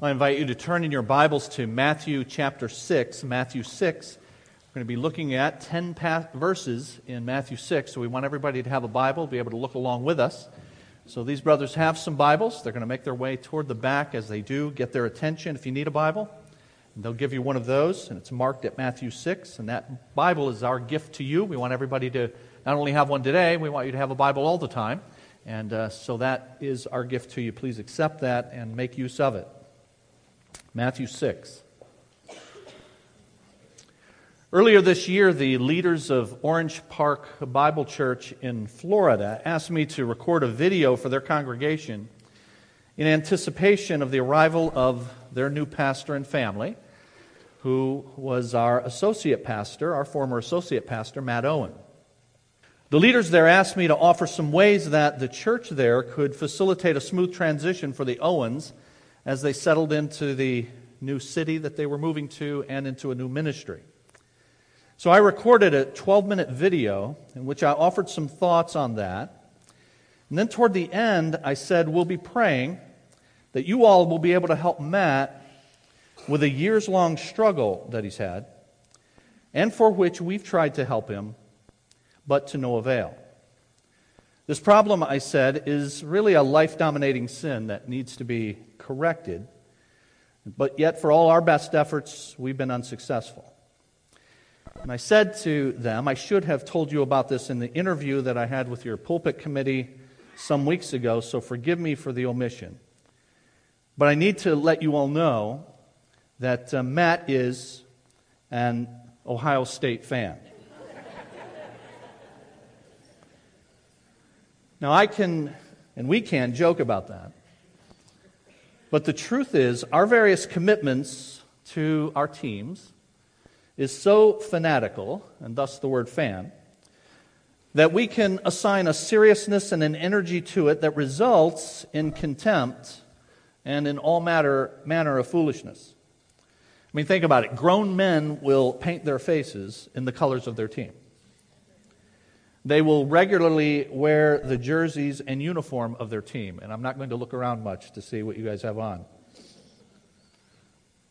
I invite you to turn in your Bibles to Matthew chapter 6. Matthew 6. We're going to be looking at 10 verses in Matthew 6. So we want everybody to have a Bible, be able to look along with us. So these brothers have some Bibles. They're going to make their way toward the back as they do. Get their attention if you need a Bible. And they'll give you one of those, and it's marked at Matthew 6. And that Bible is our gift to you. We want everybody to not only have one today, we want you to have a Bible all the time. And uh, so that is our gift to you. Please accept that and make use of it. Matthew 6. Earlier this year, the leaders of Orange Park Bible Church in Florida asked me to record a video for their congregation in anticipation of the arrival of their new pastor and family, who was our associate pastor, our former associate pastor, Matt Owen. The leaders there asked me to offer some ways that the church there could facilitate a smooth transition for the Owens as they settled into the new city that they were moving to and into a new ministry. So I recorded a 12 minute video in which I offered some thoughts on that. And then toward the end, I said, We'll be praying that you all will be able to help Matt with a years long struggle that he's had and for which we've tried to help him, but to no avail. This problem, I said, is really a life dominating sin that needs to be corrected. But yet, for all our best efforts, we've been unsuccessful. And I said to them, I should have told you about this in the interview that I had with your pulpit committee some weeks ago, so forgive me for the omission. But I need to let you all know that uh, Matt is an Ohio State fan. now, I can, and we can, joke about that. But the truth is, our various commitments to our teams is so fanatical, and thus the word fan, that we can assign a seriousness and an energy to it that results in contempt and in all matter, manner of foolishness. I mean, think about it. Grown men will paint their faces in the colors of their team. They will regularly wear the jerseys and uniform of their team. And I'm not going to look around much to see what you guys have on.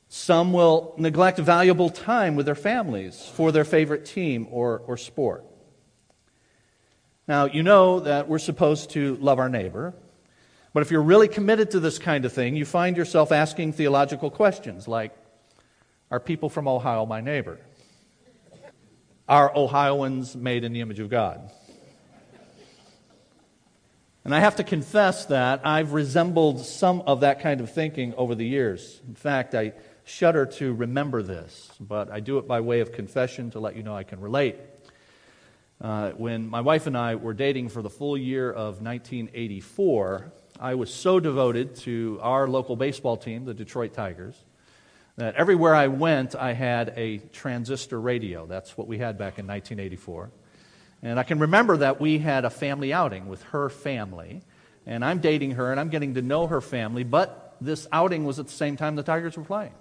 Some will neglect valuable time with their families for their favorite team or, or sport. Now, you know that we're supposed to love our neighbor, but if you're really committed to this kind of thing, you find yourself asking theological questions like Are people from Ohio my neighbor? Are Ohioans made in the image of God? And I have to confess that I've resembled some of that kind of thinking over the years. In fact, I shudder to remember this, but I do it by way of confession to let you know I can relate. Uh, when my wife and I were dating for the full year of 1984, I was so devoted to our local baseball team, the Detroit Tigers, that everywhere I went, I had a transistor radio. That's what we had back in 1984. And I can remember that we had a family outing with her family. And I'm dating her and I'm getting to know her family, but this outing was at the same time the Tigers were playing.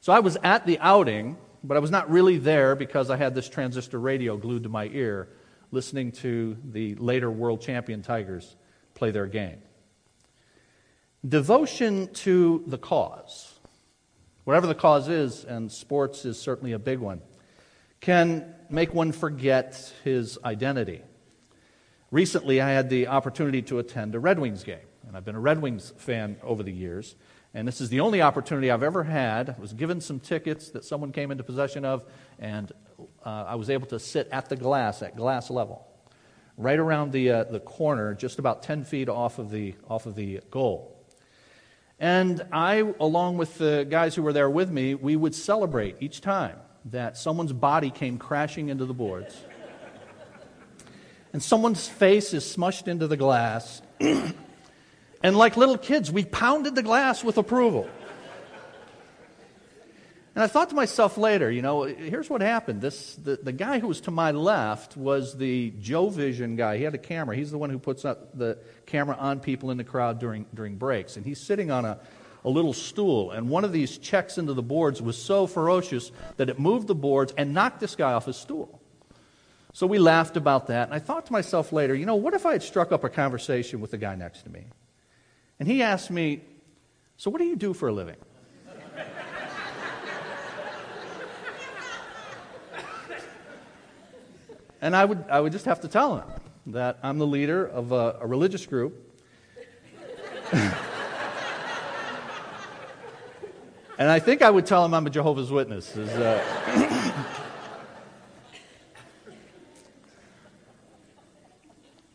So I was at the outing, but I was not really there because I had this transistor radio glued to my ear, listening to the later world champion Tigers play their game. Devotion to the cause whatever the cause is, and sports is certainly a big one, can make one forget his identity. Recently, I had the opportunity to attend a Red Wings game, and I've been a Red Wings fan over the years. And this is the only opportunity I've ever had. I was given some tickets that someone came into possession of, and uh, I was able to sit at the glass, at glass level, right around the, uh, the corner, just about 10 feet off of the, off of the goal. And I, along with the guys who were there with me, we would celebrate each time that someone's body came crashing into the boards. and someone's face is smushed into the glass. and like little kids, we pounded the glass with approval. And I thought to myself later, you know, here's what happened. This, the, the guy who was to my left was the Joe Vision guy. He had a camera. He's the one who puts up the camera on people in the crowd during, during breaks. And he's sitting on a, a little stool. And one of these checks into the boards was so ferocious that it moved the boards and knocked this guy off his stool. So we laughed about that. And I thought to myself later, you know, what if I had struck up a conversation with the guy next to me? And he asked me, So, what do you do for a living? And I would, I would just have to tell him that I'm the leader of a, a religious group. and I think I would tell him I'm a Jehovah's Witness. Is, uh,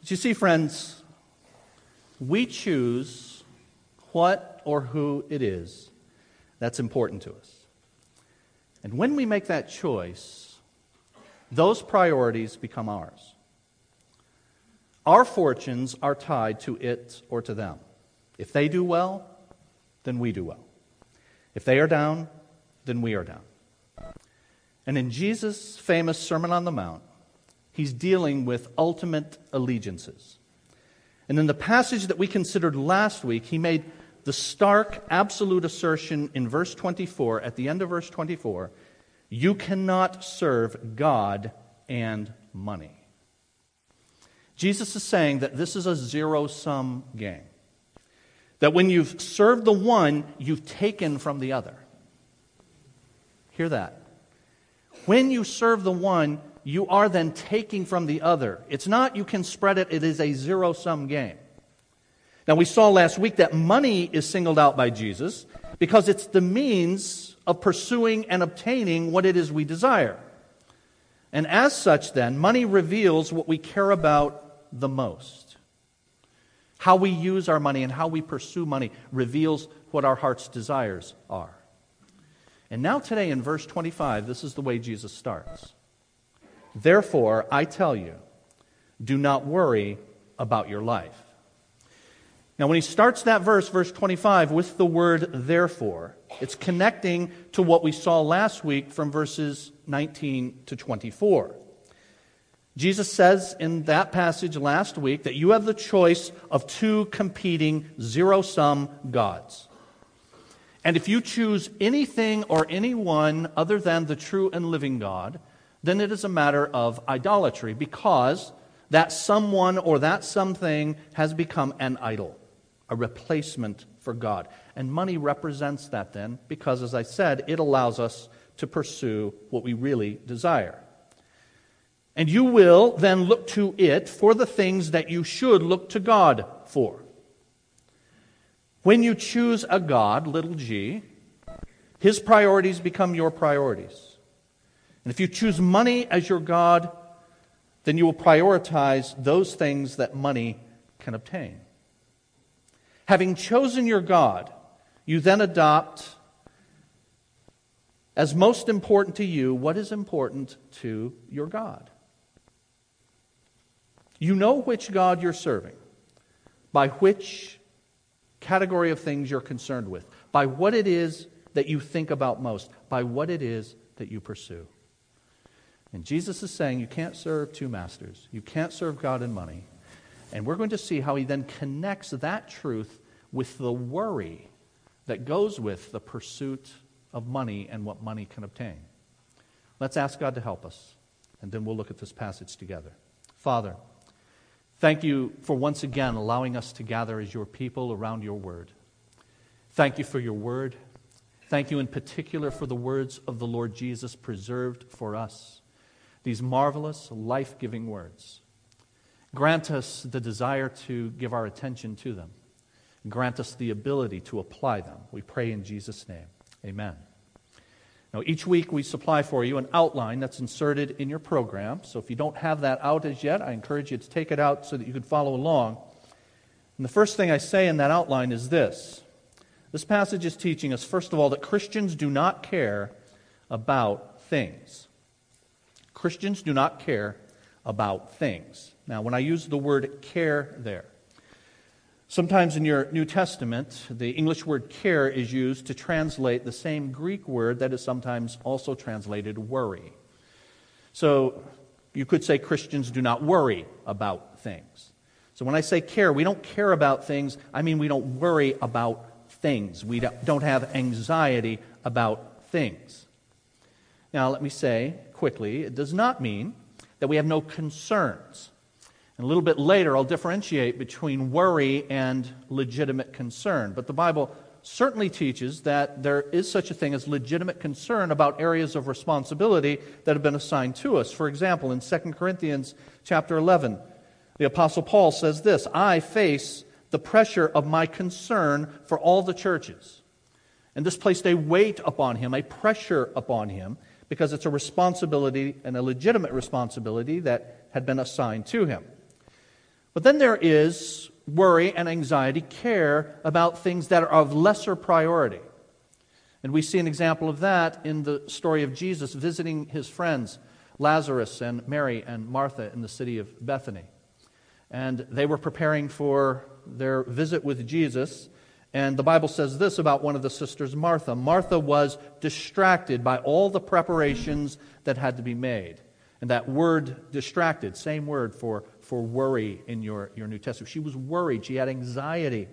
But you see, friends, we choose what or who it is that's important to us. And when we make that choice, those priorities become ours. Our fortunes are tied to it or to them. If they do well, then we do well. If they are down, then we are down. And in Jesus' famous Sermon on the Mount, he's dealing with ultimate allegiances. And in the passage that we considered last week, he made the stark, absolute assertion in verse 24, at the end of verse 24 you cannot serve God and money. Jesus is saying that this is a zero sum game. That when you've served the one, you've taken from the other. Hear that. When you serve the one, you are then taking from the other. It's not you can spread it, it is a zero sum game. Now, we saw last week that money is singled out by Jesus because it's the means of pursuing and obtaining what it is we desire. And as such, then, money reveals what we care about the most. How we use our money and how we pursue money reveals what our heart's desires are. And now, today, in verse 25, this is the way Jesus starts. Therefore, I tell you, do not worry about your life. Now, when he starts that verse, verse 25, with the word therefore, it's connecting to what we saw last week from verses 19 to 24. Jesus says in that passage last week that you have the choice of two competing zero sum gods. And if you choose anything or anyone other than the true and living God, then it is a matter of idolatry because that someone or that something has become an idol, a replacement for God. And money represents that then because, as I said, it allows us to pursue what we really desire. And you will then look to it for the things that you should look to God for. When you choose a God, little g, his priorities become your priorities. And if you choose money as your God, then you will prioritize those things that money can obtain. Having chosen your God, you then adopt as most important to you what is important to your God. You know which God you're serving, by which category of things you're concerned with, by what it is that you think about most, by what it is that you pursue. And Jesus is saying you can't serve two masters. You can't serve God and money. And we're going to see how he then connects that truth with the worry that goes with the pursuit of money and what money can obtain. Let's ask God to help us, and then we'll look at this passage together. Father, thank you for once again allowing us to gather as your people around your word. Thank you for your word. Thank you in particular for the words of the Lord Jesus preserved for us these marvelous, life giving words. Grant us the desire to give our attention to them. Grant us the ability to apply them. We pray in Jesus' name. Amen. Now, each week we supply for you an outline that's inserted in your program. So if you don't have that out as yet, I encourage you to take it out so that you can follow along. And the first thing I say in that outline is this this passage is teaching us, first of all, that Christians do not care about things. Christians do not care about things. Now, when I use the word care there, sometimes in your New Testament, the English word care is used to translate the same Greek word that is sometimes also translated worry. So you could say Christians do not worry about things. So when I say care, we don't care about things, I mean we don't worry about things. We don't have anxiety about things. Now, let me say quickly, it does not mean that we have no concerns. And a little bit later, I'll differentiate between worry and legitimate concern. But the Bible certainly teaches that there is such a thing as legitimate concern about areas of responsibility that have been assigned to us. For example, in 2 Corinthians chapter 11, the apostle Paul says this, I face the pressure of my concern for all the churches. And this placed a weight upon him, a pressure upon him, because it's a responsibility and a legitimate responsibility that had been assigned to him. But then there is worry and anxiety, care about things that are of lesser priority. And we see an example of that in the story of Jesus visiting his friends, Lazarus and Mary and Martha, in the city of Bethany. And they were preparing for their visit with Jesus. And the Bible says this about one of the sisters, Martha. Martha was distracted by all the preparations that had to be made. And that word distracted, same word for, for worry in your, your New Testament. She was worried. She had anxiety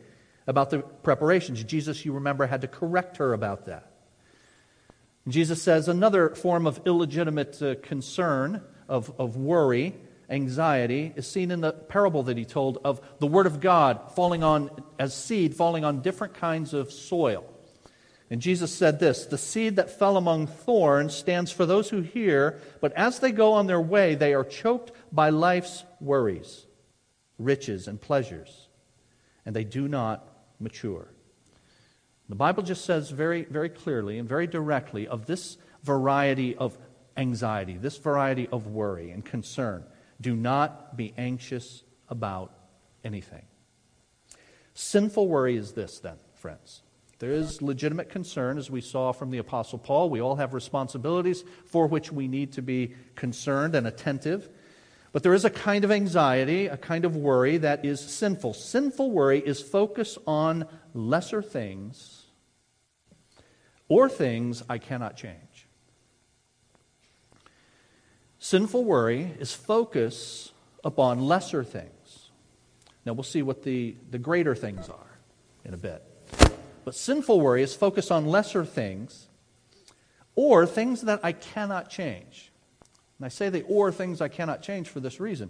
about the preparations. Jesus, you remember, had to correct her about that. Jesus says another form of illegitimate uh, concern, of, of worry, anxiety, is seen in the parable that he told of the Word of God falling on, as seed, falling on different kinds of soil. And Jesus said this The seed that fell among thorns stands for those who hear, but as they go on their way, they are choked by life's worries, riches, and pleasures, and they do not mature. The Bible just says very, very clearly and very directly of this variety of anxiety, this variety of worry and concern. Do not be anxious about anything. Sinful worry is this, then, friends. There is legitimate concern, as we saw from the Apostle Paul. We all have responsibilities for which we need to be concerned and attentive. But there is a kind of anxiety, a kind of worry that is sinful. Sinful worry is focus on lesser things or things I cannot change. Sinful worry is focus upon lesser things. Now we'll see what the, the greater things are in a bit. But sinful worry is focus on lesser things or things that I cannot change. And I say the or things I cannot change for this reason.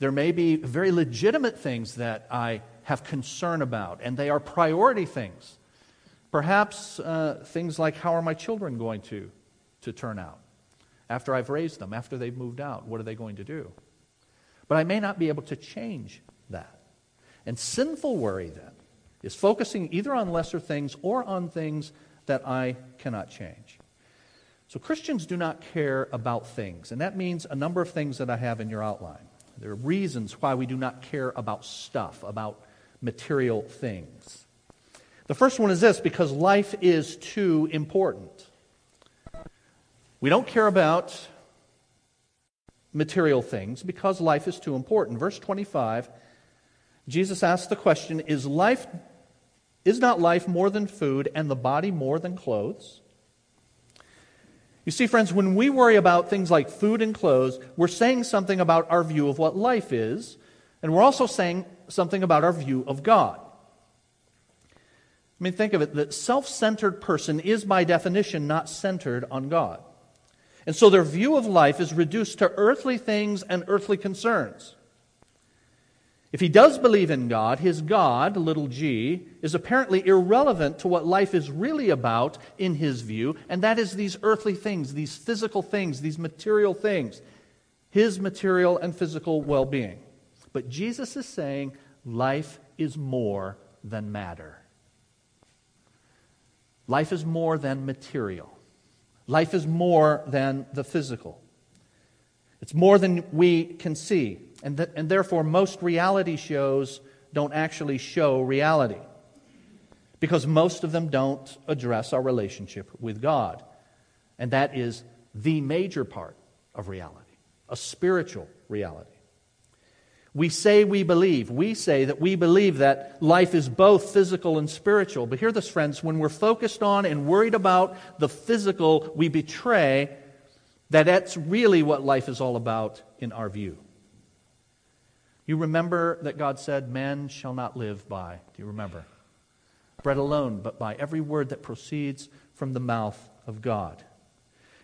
There may be very legitimate things that I have concern about, and they are priority things. Perhaps uh, things like how are my children going to, to turn out after I've raised them, after they've moved out? What are they going to do? But I may not be able to change that. And sinful worry, then, is focusing either on lesser things or on things that I cannot change. So Christians do not care about things, and that means a number of things that I have in your outline. There are reasons why we do not care about stuff, about material things. The first one is this because life is too important. We don't care about material things because life is too important. Verse 25, Jesus asks the question Is life is not life more than food and the body more than clothes? You see, friends, when we worry about things like food and clothes, we're saying something about our view of what life is, and we're also saying something about our view of God. I mean, think of it the self centered person is, by definition, not centered on God. And so their view of life is reduced to earthly things and earthly concerns. If he does believe in God, his God, little g, is apparently irrelevant to what life is really about in his view, and that is these earthly things, these physical things, these material things, his material and physical well being. But Jesus is saying life is more than matter. Life is more than material. Life is more than the physical. It's more than we can see. And, th- and therefore, most reality shows don't actually show reality. Because most of them don't address our relationship with God. And that is the major part of reality, a spiritual reality. We say we believe. We say that we believe that life is both physical and spiritual. But hear this, friends, when we're focused on and worried about the physical, we betray that that's really what life is all about in our view. You remember that God said, Man shall not live by, do you remember? Bread alone, but by every word that proceeds from the mouth of God.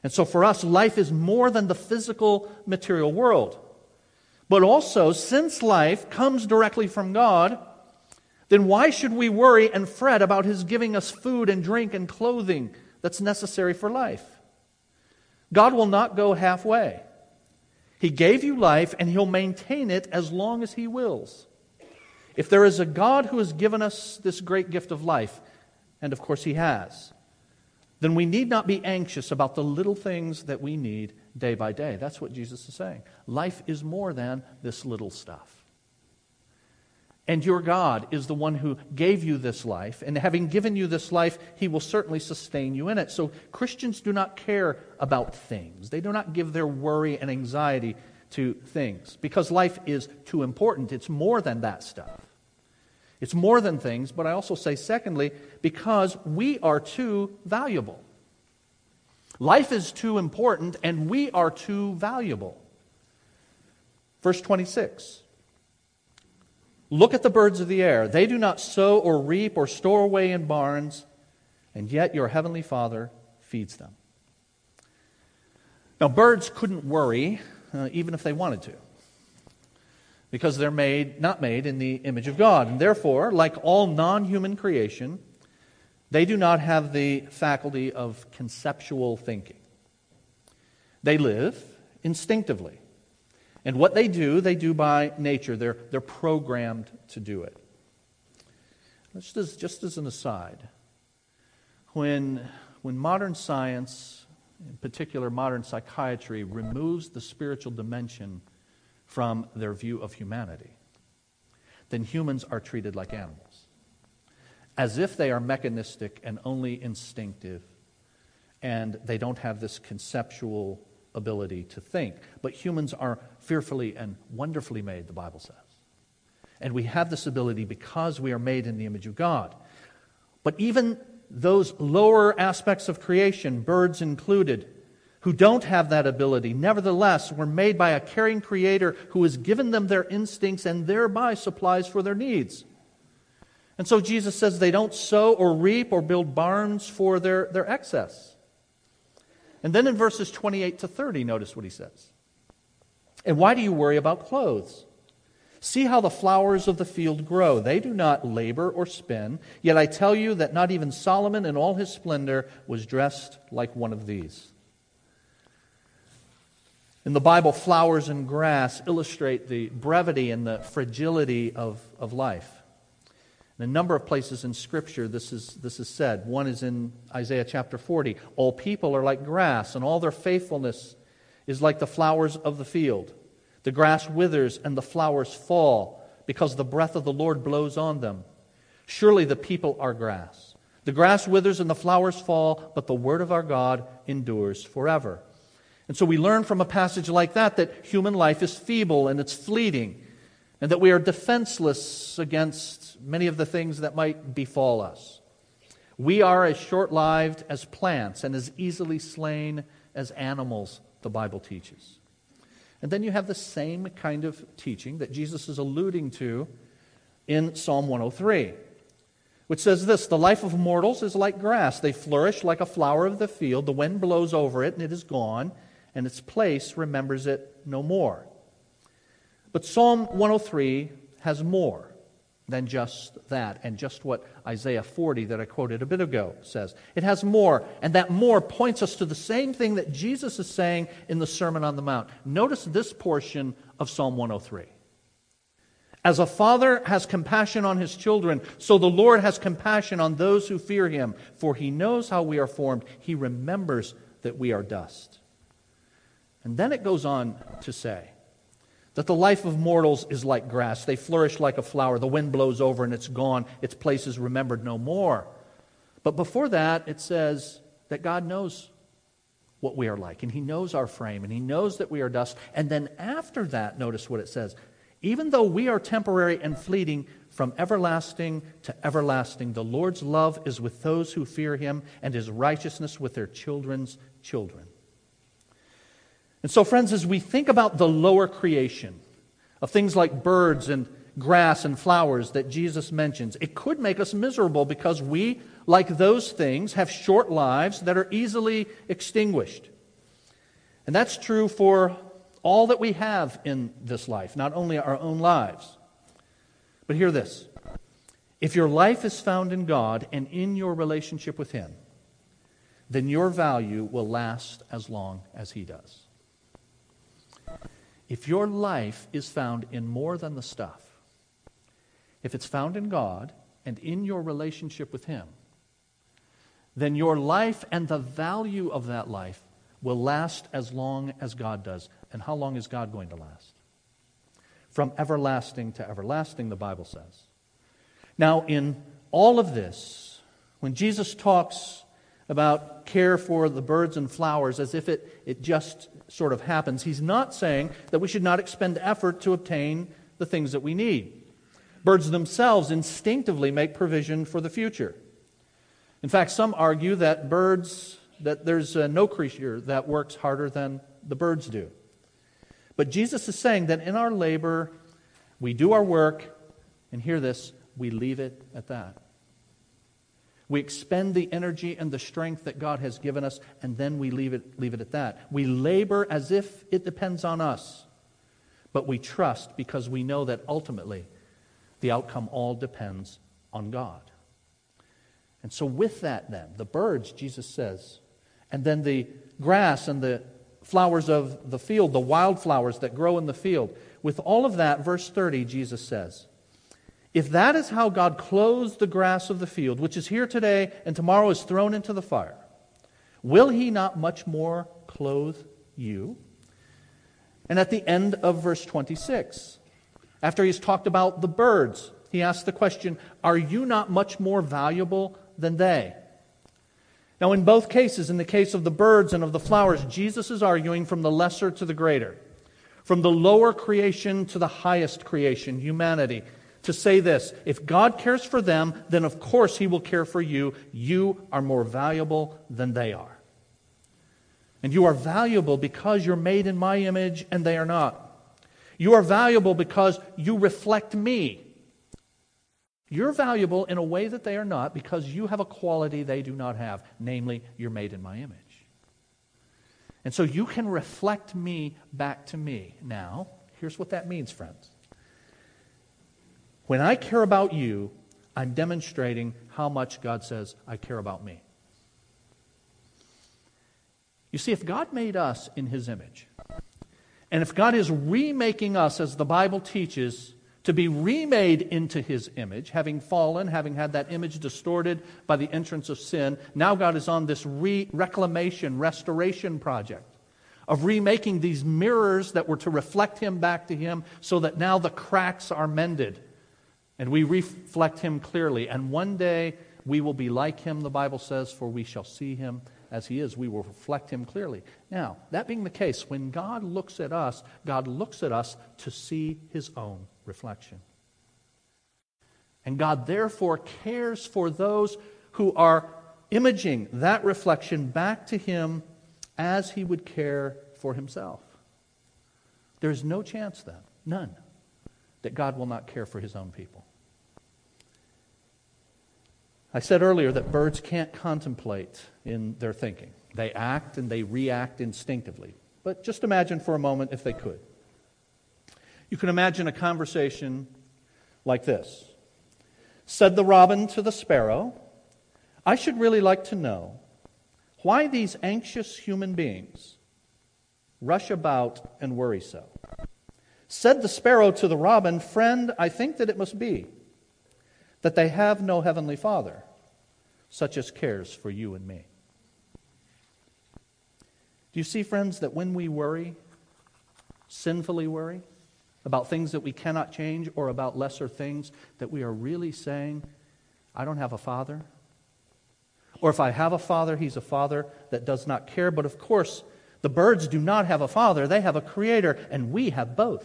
And so for us, life is more than the physical material world. But also, since life comes directly from God, then why should we worry and fret about his giving us food and drink and clothing that's necessary for life? God will not go halfway. He gave you life, and he'll maintain it as long as he wills. If there is a God who has given us this great gift of life, and of course he has, then we need not be anxious about the little things that we need day by day. That's what Jesus is saying. Life is more than this little stuff. And your God is the one who gave you this life. And having given you this life, he will certainly sustain you in it. So Christians do not care about things, they do not give their worry and anxiety to things because life is too important. It's more than that stuff. It's more than things, but I also say, secondly, because we are too valuable. Life is too important, and we are too valuable. Verse 26. Look at the birds of the air. They do not sow or reap or store away in barns, and yet your heavenly Father feeds them. Now, birds couldn't worry uh, even if they wanted to, because they're made, not made in the image of God. And therefore, like all non human creation, they do not have the faculty of conceptual thinking. They live instinctively. And what they do, they do by nature. They're, they're programmed to do it. Just as, just as an aside, when, when modern science, in particular modern psychiatry, removes the spiritual dimension from their view of humanity, then humans are treated like animals, as if they are mechanistic and only instinctive, and they don't have this conceptual ability to think. But humans are fearfully and wonderfully made, the Bible says. And we have this ability because we are made in the image of God. But even those lower aspects of creation, birds included, who don't have that ability, nevertheless were made by a caring creator who has given them their instincts and thereby supplies for their needs. And so Jesus says they don't sow or reap or build barns for their, their excess. And then in verses 28 to 30, notice what he says. And why do you worry about clothes? See how the flowers of the field grow. They do not labor or spin. Yet I tell you that not even Solomon in all his splendor was dressed like one of these. In the Bible, flowers and grass illustrate the brevity and the fragility of, of life. In a number of places in Scripture, this is, this is said. One is in Isaiah chapter 40. All people are like grass, and all their faithfulness is like the flowers of the field. The grass withers and the flowers fall because the breath of the Lord blows on them. Surely the people are grass. The grass withers and the flowers fall, but the word of our God endures forever. And so we learn from a passage like that that human life is feeble and it's fleeting and that we are defenseless against many of the things that might befall us. We are as short lived as plants and as easily slain as animals, the Bible teaches. And then you have the same kind of teaching that Jesus is alluding to in Psalm 103, which says this The life of mortals is like grass. They flourish like a flower of the field. The wind blows over it, and it is gone, and its place remembers it no more. But Psalm 103 has more than just that and just what Isaiah 40 that I quoted a bit ago says. It has more, and that more points us to the same thing that Jesus is saying in the Sermon on the Mount. Notice this portion of Psalm 103. As a father has compassion on his children, so the Lord has compassion on those who fear him, for he knows how we are formed. He remembers that we are dust. And then it goes on to say, that the life of mortals is like grass. They flourish like a flower. The wind blows over and it's gone. Its place is remembered no more. But before that, it says that God knows what we are like, and He knows our frame, and He knows that we are dust. And then after that, notice what it says even though we are temporary and fleeting, from everlasting to everlasting, the Lord's love is with those who fear Him, and His righteousness with their children's children. And so, friends, as we think about the lower creation of things like birds and grass and flowers that Jesus mentions, it could make us miserable because we, like those things, have short lives that are easily extinguished. And that's true for all that we have in this life, not only our own lives. But hear this If your life is found in God and in your relationship with Him, then your value will last as long as He does. If your life is found in more than the stuff, if it's found in God and in your relationship with Him, then your life and the value of that life will last as long as God does. And how long is God going to last? From everlasting to everlasting, the Bible says. Now, in all of this, when Jesus talks about care for the birds and flowers as if it, it just sort of happens, he's not saying that we should not expend effort to obtain the things that we need. Birds themselves instinctively make provision for the future. In fact, some argue that birds, that there's uh, no creature that works harder than the birds do. But Jesus is saying that in our labor, we do our work, and hear this, we leave it at that. We expend the energy and the strength that God has given us, and then we leave it, leave it at that. We labor as if it depends on us, but we trust because we know that ultimately the outcome all depends on God. And so, with that, then, the birds, Jesus says, and then the grass and the flowers of the field, the wildflowers that grow in the field, with all of that, verse 30, Jesus says, if that is how God clothes the grass of the field, which is here today and tomorrow is thrown into the fire, will he not much more clothe you? And at the end of verse 26, after he's talked about the birds, he asks the question Are you not much more valuable than they? Now, in both cases, in the case of the birds and of the flowers, Jesus is arguing from the lesser to the greater, from the lower creation to the highest creation, humanity to say this if God cares for them, then of course He will care for you. You are more valuable than they are. And you are valuable because you're made in my image and they are not. You are valuable because you reflect me. You're valuable in a way that they are not because you have a quality they do not have, namely, you're made in my image. And so you can reflect me back to me. Now, here's what that means, friends. When I care about you, I'm demonstrating how much God says I care about me. You see, if God made us in his image, and if God is remaking us, as the Bible teaches, to be remade into his image, having fallen, having had that image distorted by the entrance of sin, now God is on this re- reclamation, restoration project of remaking these mirrors that were to reflect him back to him so that now the cracks are mended and we reflect him clearly. And one day we will be like him, the Bible says, for we shall see him as he is. We will reflect him clearly. Now, that being the case, when God looks at us, God looks at us to see his own reflection. And God therefore cares for those who are imaging that reflection back to him as he would care for himself. There's no chance then, none, that God will not care for his own people. I said earlier that birds can't contemplate in their thinking. They act and they react instinctively. But just imagine for a moment if they could. You can imagine a conversation like this Said the robin to the sparrow, I should really like to know why these anxious human beings rush about and worry so. Said the sparrow to the robin, Friend, I think that it must be that they have no heavenly Father, such as cares for you and me. Do you see, friends, that when we worry, sinfully worry, about things that we cannot change or about lesser things, that we are really saying, I don't have a father? Or if I have a father, he's a father that does not care. But of course, the birds do not have a father, they have a creator, and we have both.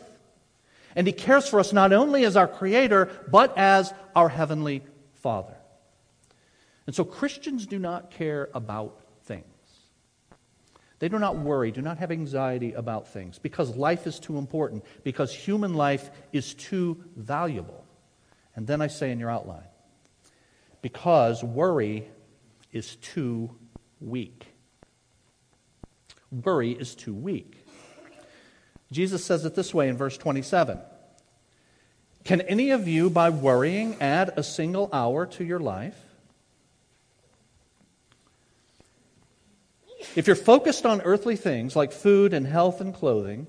And He cares for us not only as our Creator, but as our Heavenly Father. And so Christians do not care about things. They do not worry, do not have anxiety about things because life is too important, because human life is too valuable. And then I say in your outline, because worry is too weak. Worry is too weak. Jesus says it this way in verse 27 Can any of you, by worrying, add a single hour to your life? If you're focused on earthly things like food and health and clothing,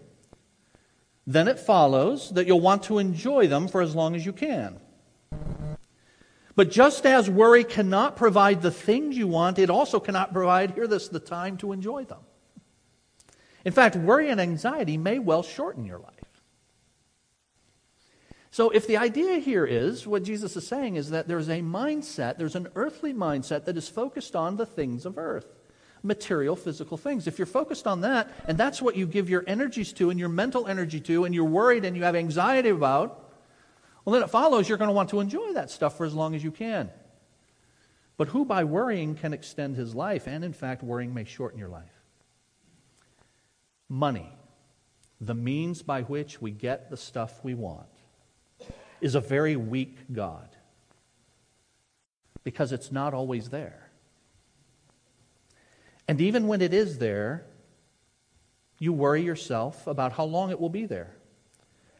then it follows that you'll want to enjoy them for as long as you can. But just as worry cannot provide the things you want, it also cannot provide, hear this, the time to enjoy them. In fact, worry and anxiety may well shorten your life. So, if the idea here is, what Jesus is saying is that there's a mindset, there's an earthly mindset that is focused on the things of earth material, physical things. If you're focused on that, and that's what you give your energies to and your mental energy to, and you're worried and you have anxiety about, well, then it follows you're going to want to enjoy that stuff for as long as you can. But who by worrying can extend his life? And in fact, worrying may shorten your life. Money, the means by which we get the stuff we want, is a very weak God because it's not always there. And even when it is there, you worry yourself about how long it will be there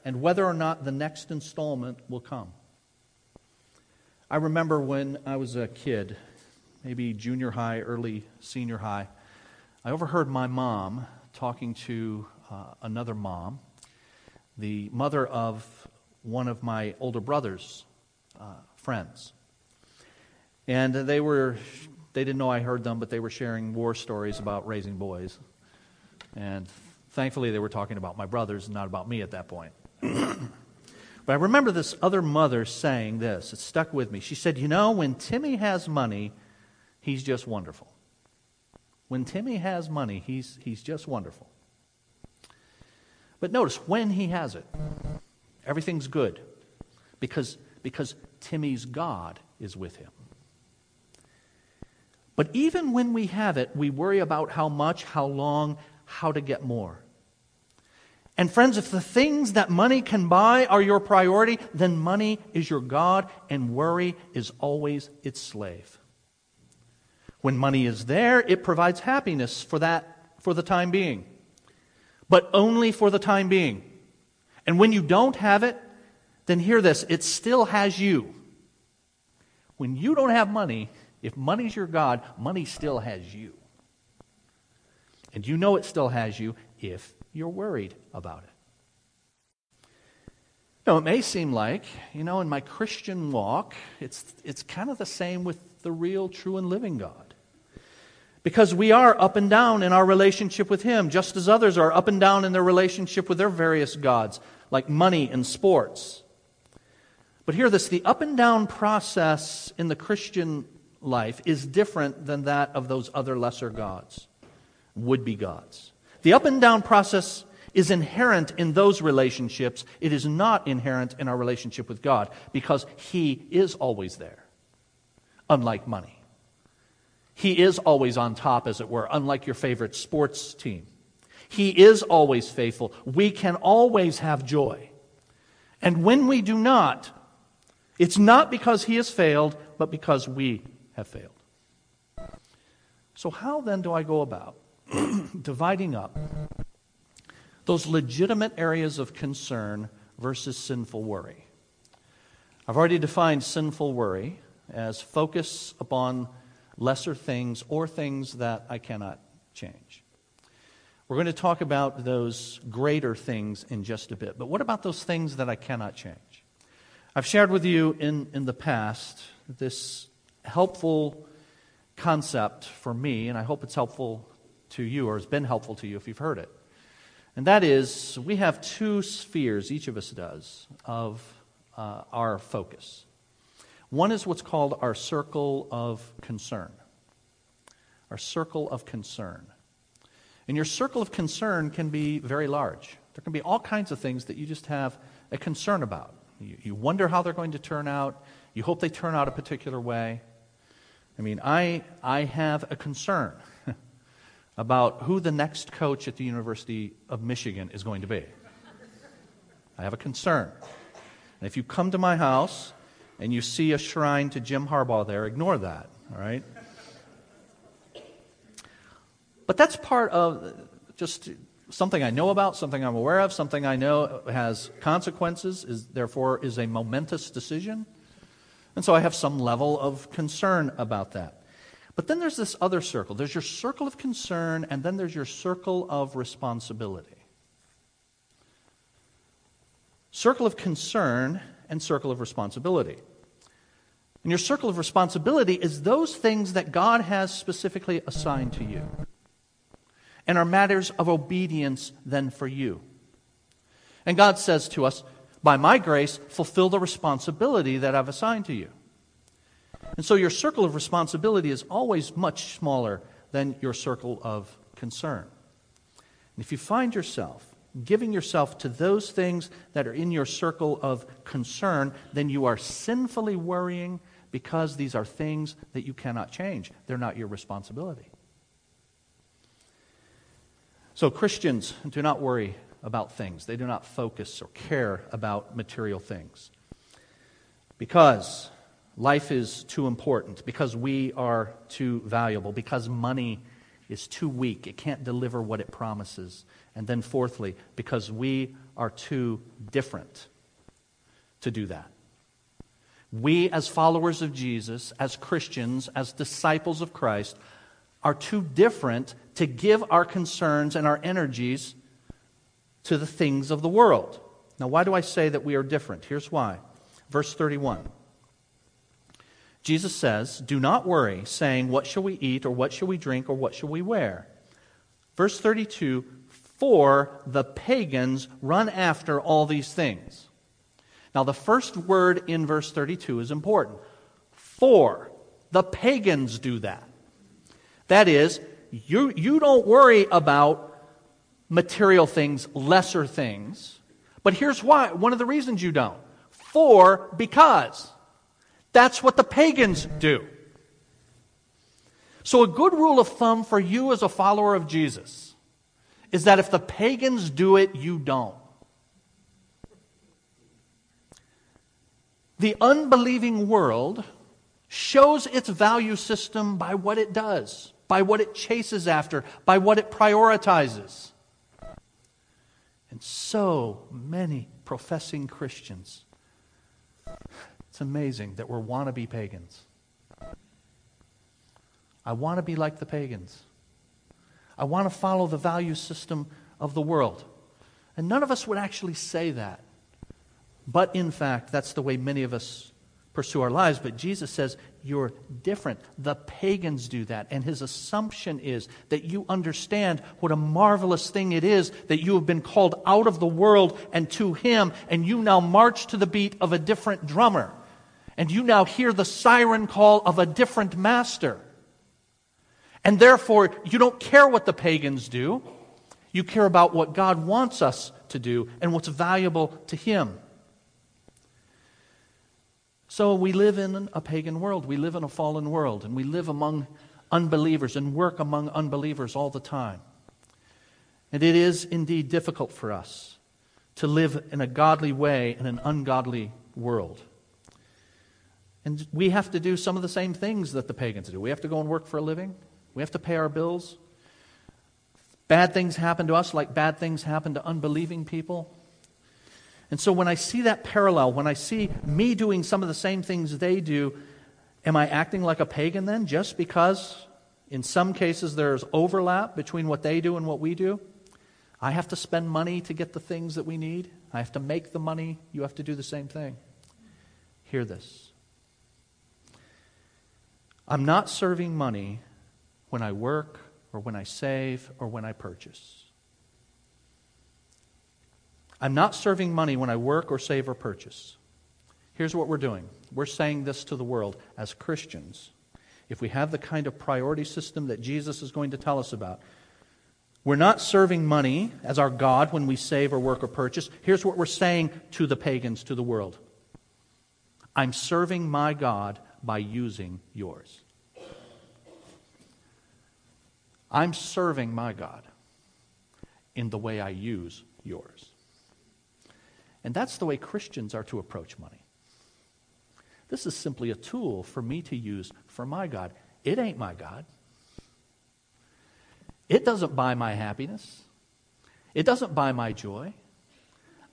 and whether or not the next installment will come. I remember when I was a kid, maybe junior high, early senior high, I overheard my mom talking to uh, another mom, the mother of one of my older brother's uh, friends. And they were, they didn't know I heard them, but they were sharing war stories about raising boys. And thankfully, they were talking about my brothers, and not about me at that point. but I remember this other mother saying this. It stuck with me. She said, You know, when Timmy has money, he's just wonderful. When Timmy has money, he's, he's just wonderful. But notice, when he has it, everything's good because, because Timmy's God is with him. But even when we have it, we worry about how much, how long, how to get more. And friends, if the things that money can buy are your priority, then money is your God and worry is always its slave. When money is there, it provides happiness for that for the time being. But only for the time being. And when you don't have it, then hear this, it still has you. When you don't have money, if money's your God, money still has you. And you know it still has you if you're worried about it. Now, it may seem like, you know, in my Christian walk, it's, it's kind of the same with the real, true, and living God. Because we are up and down in our relationship with Him, just as others are up and down in their relationship with their various gods, like money and sports. But hear this the up and down process in the Christian life is different than that of those other lesser gods, would be gods. The up and down process is inherent in those relationships. It is not inherent in our relationship with God because He is always there, unlike money. He is always on top, as it were, unlike your favorite sports team. He is always faithful. We can always have joy. And when we do not, it's not because He has failed, but because we have failed. So, how then do I go about dividing up those legitimate areas of concern versus sinful worry. I've already defined sinful worry as focus upon lesser things or things that I cannot change. We're going to talk about those greater things in just a bit. But what about those things that I cannot change? I've shared with you in, in the past this helpful concept for me, and I hope it's helpful to you or has been helpful to you if you've heard it. And that is, we have two spheres, each of us does, of uh, our focus. One is what's called our circle of concern. Our circle of concern. And your circle of concern can be very large. There can be all kinds of things that you just have a concern about. You, you wonder how they're going to turn out. You hope they turn out a particular way. I mean, I, I have a concern about who the next coach at the University of Michigan is going to be. I have a concern. And if you come to my house and you see a shrine to Jim Harbaugh there, ignore that, all right? But that's part of just something I know about, something I'm aware of, something I know has consequences, is therefore is a momentous decision. And so I have some level of concern about that. But then there's this other circle. There's your circle of concern, and then there's your circle of responsibility. Circle of concern and circle of responsibility. And your circle of responsibility is those things that God has specifically assigned to you and are matters of obedience then for you. And God says to us, by my grace, fulfill the responsibility that I've assigned to you. And so your circle of responsibility is always much smaller than your circle of concern. And if you find yourself giving yourself to those things that are in your circle of concern, then you are sinfully worrying because these are things that you cannot change. They're not your responsibility. So, Christians do not worry about things, they do not focus or care about material things. Because life is too important, because we are too valuable, because money is too weak, it can't deliver what it promises. And then, fourthly, because we are too different to do that. We, as followers of Jesus, as Christians, as disciples of Christ, are too different to give our concerns and our energies to the things of the world. Now, why do I say that we are different? Here's why. Verse 31. Jesus says, Do not worry, saying, What shall we eat, or what shall we drink, or what shall we wear? Verse 32 For the pagans run after all these things. Now, the first word in verse 32 is important. For the pagans do that. That is, you, you don't worry about material things, lesser things. But here's why one of the reasons you don't. For, because. That's what the pagans do. So, a good rule of thumb for you as a follower of Jesus is that if the pagans do it, you don't. The unbelieving world shows its value system by what it does by what it chases after, by what it prioritizes. And so many professing Christians, it's amazing that we're wannabe pagans. I want to be like the pagans. I want to follow the value system of the world. And none of us would actually say that. But in fact, that's the way many of us pursue our lives. But Jesus says, You're different. The pagans do that. And his assumption is that you understand what a marvelous thing it is that you have been called out of the world and to him, and you now march to the beat of a different drummer. And you now hear the siren call of a different master. And therefore, you don't care what the pagans do. You care about what God wants us to do and what's valuable to Him. So we live in a pagan world. We live in a fallen world, and we live among unbelievers and work among unbelievers all the time. And it is indeed difficult for us to live in a godly way in an ungodly world. And we have to do some of the same things that the pagans do. We have to go and work for a living, we have to pay our bills. Bad things happen to us like bad things happen to unbelieving people. And so when I see that parallel, when I see me doing some of the same things they do, am I acting like a pagan then just because in some cases there's overlap between what they do and what we do? I have to spend money to get the things that we need. I have to make the money. You have to do the same thing. Hear this. I'm not serving money when I work or when I save or when I purchase. I'm not serving money when I work or save or purchase. Here's what we're doing we're saying this to the world as Christians. If we have the kind of priority system that Jesus is going to tell us about, we're not serving money as our God when we save or work or purchase. Here's what we're saying to the pagans, to the world I'm serving my God by using yours. I'm serving my God in the way I use yours. And that's the way Christians are to approach money. This is simply a tool for me to use for my God. It ain't my God. It doesn't buy my happiness. It doesn't buy my joy.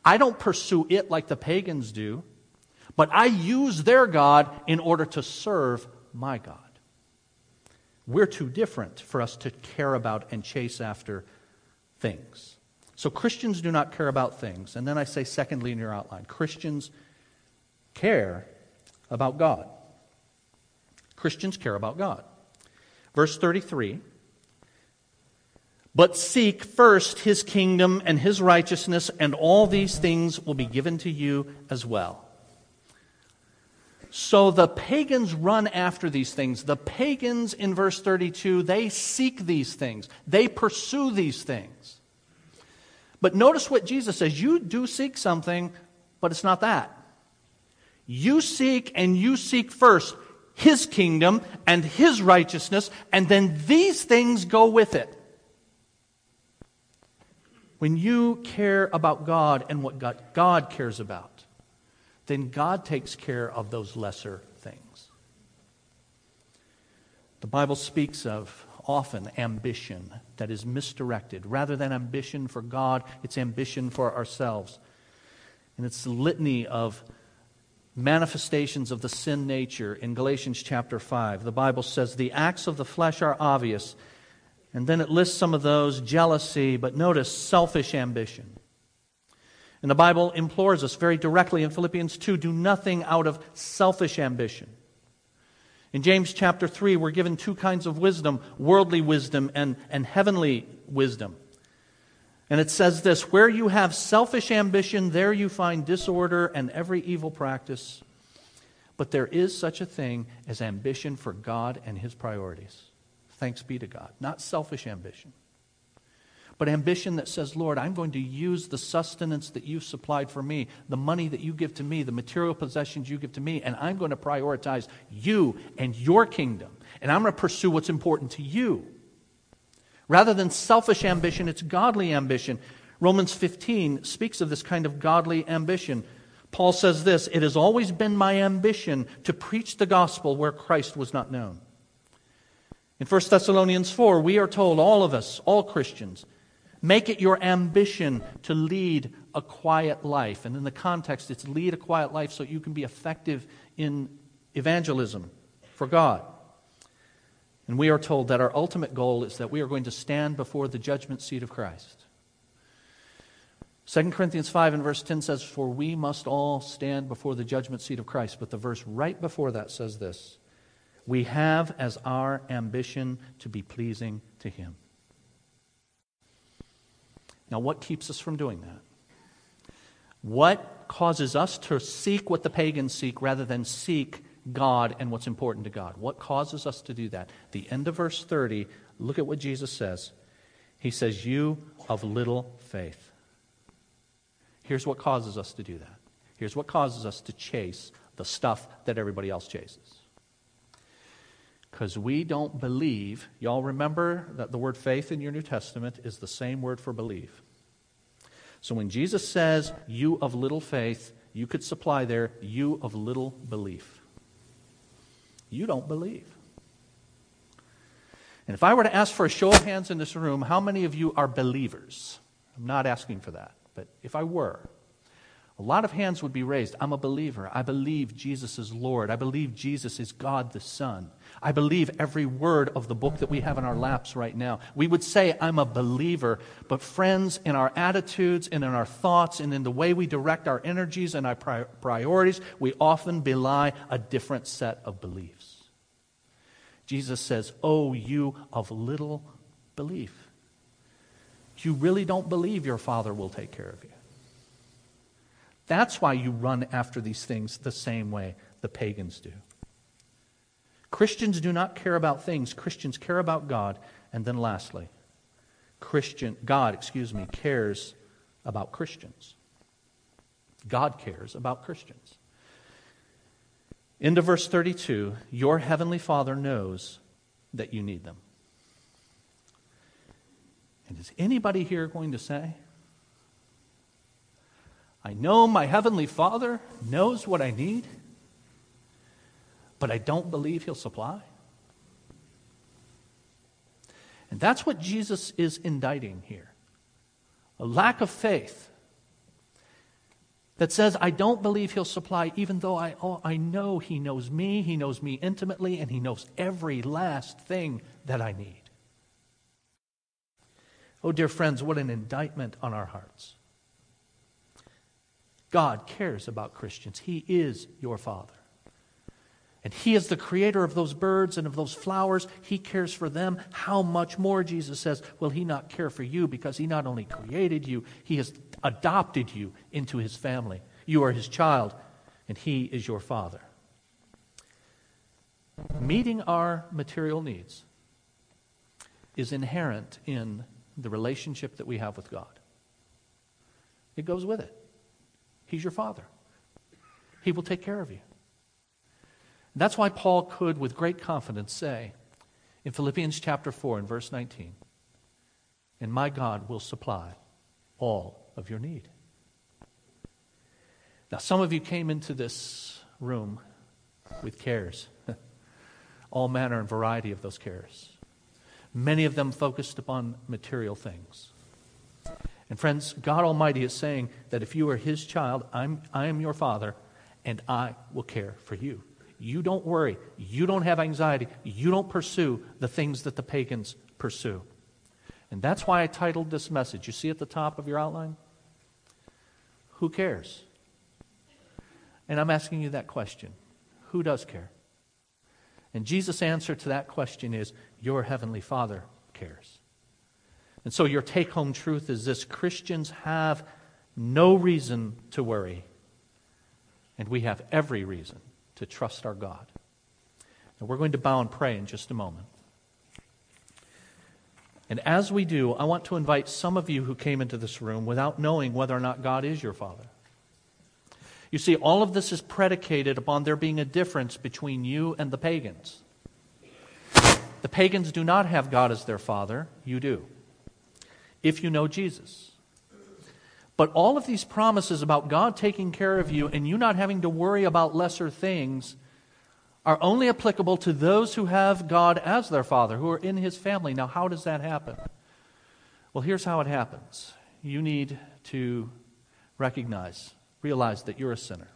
I don't pursue it like the pagans do, but I use their God in order to serve my God. We're too different for us to care about and chase after things. So Christians do not care about things. And then I say, secondly, in your outline, Christians care about God. Christians care about God. Verse 33 But seek first his kingdom and his righteousness, and all these things will be given to you as well. So the pagans run after these things. The pagans in verse 32, they seek these things, they pursue these things. But notice what Jesus says you do seek something, but it's not that. You seek and you seek first his kingdom and his righteousness, and then these things go with it. When you care about God and what God, cares about, then God takes care of those lesser things. The Bible speaks of often ambition that is misdirected. Rather than ambition for God, it's ambition for ourselves. And it's the litany of manifestations of the sin nature in Galatians chapter 5. The Bible says the acts of the flesh are obvious, and then it lists some of those jealousy, but notice selfish ambition. And the Bible implores us very directly in Philippians 2 do nothing out of selfish ambition. In James chapter 3, we're given two kinds of wisdom worldly wisdom and, and heavenly wisdom. And it says this Where you have selfish ambition, there you find disorder and every evil practice. But there is such a thing as ambition for God and His priorities. Thanks be to God. Not selfish ambition, but ambition that says, Lord, I'm going to use the sustenance that you've supplied for me, the money that you give to me, the material possessions you give to me, and I'm going to prioritize you and your kingdom. And I'm going to pursue what's important to you. Rather than selfish ambition, it's godly ambition. Romans 15 speaks of this kind of godly ambition. Paul says this It has always been my ambition to preach the gospel where Christ was not known. In 1 Thessalonians 4, we are told, all of us, all Christians, make it your ambition to lead a quiet life. And in the context, it's lead a quiet life so you can be effective in evangelism for God. And we are told that our ultimate goal is that we are going to stand before the judgment seat of Christ. 2 Corinthians 5 and verse 10 says, For we must all stand before the judgment seat of Christ. But the verse right before that says this We have as our ambition to be pleasing to Him. Now, what keeps us from doing that? What causes us to seek what the pagans seek rather than seek God and what's important to God. What causes us to do that? The end of verse 30, look at what Jesus says. He says, You of little faith. Here's what causes us to do that. Here's what causes us to chase the stuff that everybody else chases. Because we don't believe. Y'all remember that the word faith in your New Testament is the same word for believe. So when Jesus says, You of little faith, you could supply there, You of little belief you don't believe. And if I were to ask for a show of hands in this room, how many of you are believers? I'm not asking for that, but if I were, a lot of hands would be raised. I'm a believer. I believe Jesus is Lord. I believe Jesus is God the Son. I believe every word of the book that we have in our laps right now. We would say, I'm a believer. But, friends, in our attitudes and in our thoughts and in the way we direct our energies and our priorities, we often belie a different set of beliefs. Jesus says, Oh, you of little belief. You really don't believe your Father will take care of you. That's why you run after these things the same way the pagans do. Christians do not care about things, Christians care about God. And then lastly, Christian God, excuse me, cares about Christians. God cares about Christians. Into verse 32, your heavenly Father knows that you need them. And is anybody here going to say, I know my Heavenly Father knows what I need, but I don't believe He'll supply. And that's what Jesus is indicting here. a lack of faith that says, I don't believe he'll supply, even though I, oh, I know he knows me, he knows me intimately, and he knows every last thing that I need. Oh, dear friends, what an indictment on our hearts. God cares about Christians. He is your Father. And He is the creator of those birds and of those flowers. He cares for them. How much more, Jesus says, will He not care for you because He not only created you, He has adopted you into His family. You are His child, and He is your Father. Meeting our material needs is inherent in the relationship that we have with God. It goes with it. He's your Father, He will take care of you. That's why Paul could, with great confidence, say in Philippians chapter 4 and verse 19, And my God will supply all of your need. Now, some of you came into this room with cares, all manner and variety of those cares, many of them focused upon material things. And friends, God Almighty is saying that if you are His child, I'm, I am your Father, and I will care for you. You don't worry. You don't have anxiety. You don't pursue the things that the pagans pursue. And that's why I titled this message. You see at the top of your outline? Who cares? And I'm asking you that question Who does care? And Jesus' answer to that question is Your heavenly Father cares. And so your take home truth is this Christians have no reason to worry, and we have every reason to trust our God. And we're going to bow and pray in just a moment. And as we do, I want to invite some of you who came into this room without knowing whether or not God is your Father. You see, all of this is predicated upon there being a difference between you and the pagans. The pagans do not have God as their Father, you do, if you know Jesus. But all of these promises about God taking care of you and you not having to worry about lesser things are only applicable to those who have God as their Father, who are in His family. Now, how does that happen? Well, here's how it happens you need to recognize, realize that you're a sinner.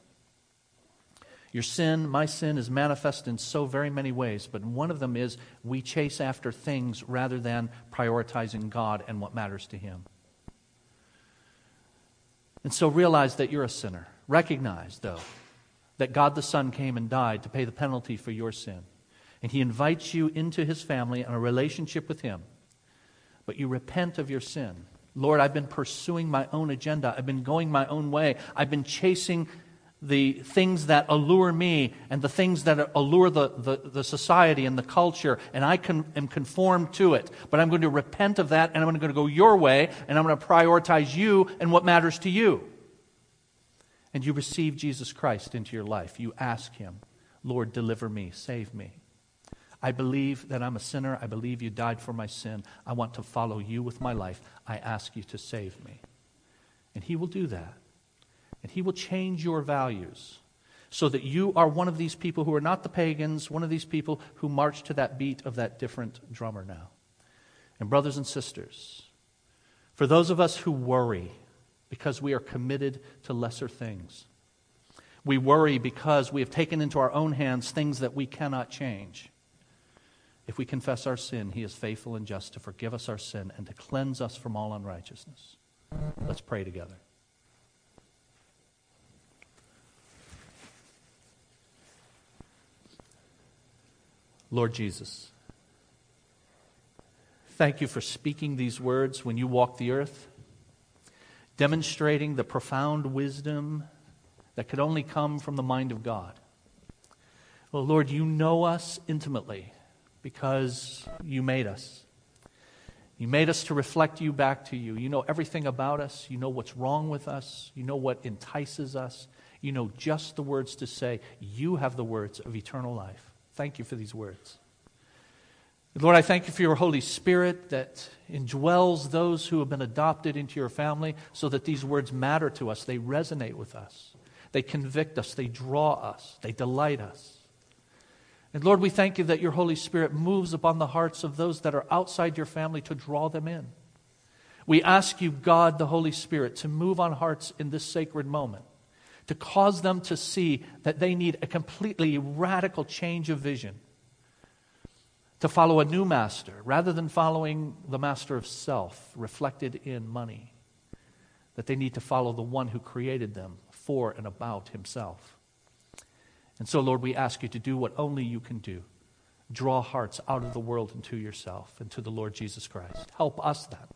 Your sin, my sin, is manifest in so very many ways, but one of them is we chase after things rather than prioritizing God and what matters to Him. And so realize that you're a sinner. Recognize, though, that God the Son came and died to pay the penalty for your sin. And He invites you into His family and a relationship with Him. But you repent of your sin. Lord, I've been pursuing my own agenda. I've been going my own way. I've been chasing the things that allure me and the things that allure the, the, the society and the culture, and I can, am conformed to it. But I'm going to repent of that, and I'm going to go your way, and I'm going to prioritize you and what matters to you. And you receive Jesus Christ into your life. You ask Him, Lord, deliver me, save me. I believe that I'm a sinner. I believe you died for my sin. I want to follow you with my life. I ask you to save me. And He will do that. And He will change your values so that you are one of these people who are not the pagans, one of these people who march to that beat of that different drummer now. And, brothers and sisters, for those of us who worry because we are committed to lesser things, we worry because we have taken into our own hands things that we cannot change. If we confess our sin, He is faithful and just to forgive us our sin and to cleanse us from all unrighteousness. Let's pray together. Lord Jesus, thank you for speaking these words when you walked the earth, demonstrating the profound wisdom that could only come from the mind of God. Well, Lord, you know us intimately because you made us. You made us to reflect you back to you. You know everything about us. You know what's wrong with us. You know what entices us. You know just the words to say. You have the words of eternal life. Thank you for these words. Lord, I thank you for your Holy Spirit that indwells those who have been adopted into your family so that these words matter to us. They resonate with us. They convict us. They draw us. They delight us. And Lord, we thank you that your Holy Spirit moves upon the hearts of those that are outside your family to draw them in. We ask you, God, the Holy Spirit, to move on hearts in this sacred moment, to cause them to see that they need a completely radical change of vision, to follow a new master rather than following the master of self reflected in money, that they need to follow the one who created them for and about himself. And so, Lord, we ask you to do what only you can do draw hearts out of the world into yourself and to the Lord Jesus Christ. Help us then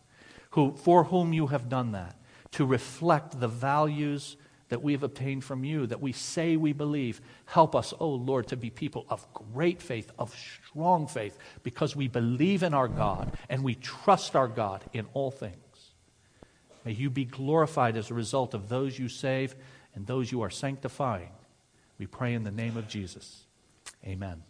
who, for whom you have done that, to reflect the values that we have obtained from you, that we say we believe. Help us, O oh Lord, to be people of great faith, of strong faith, because we believe in our God and we trust our God in all things. May you be glorified as a result of those you save and those you are sanctifying. We pray in the name of Jesus. Amen.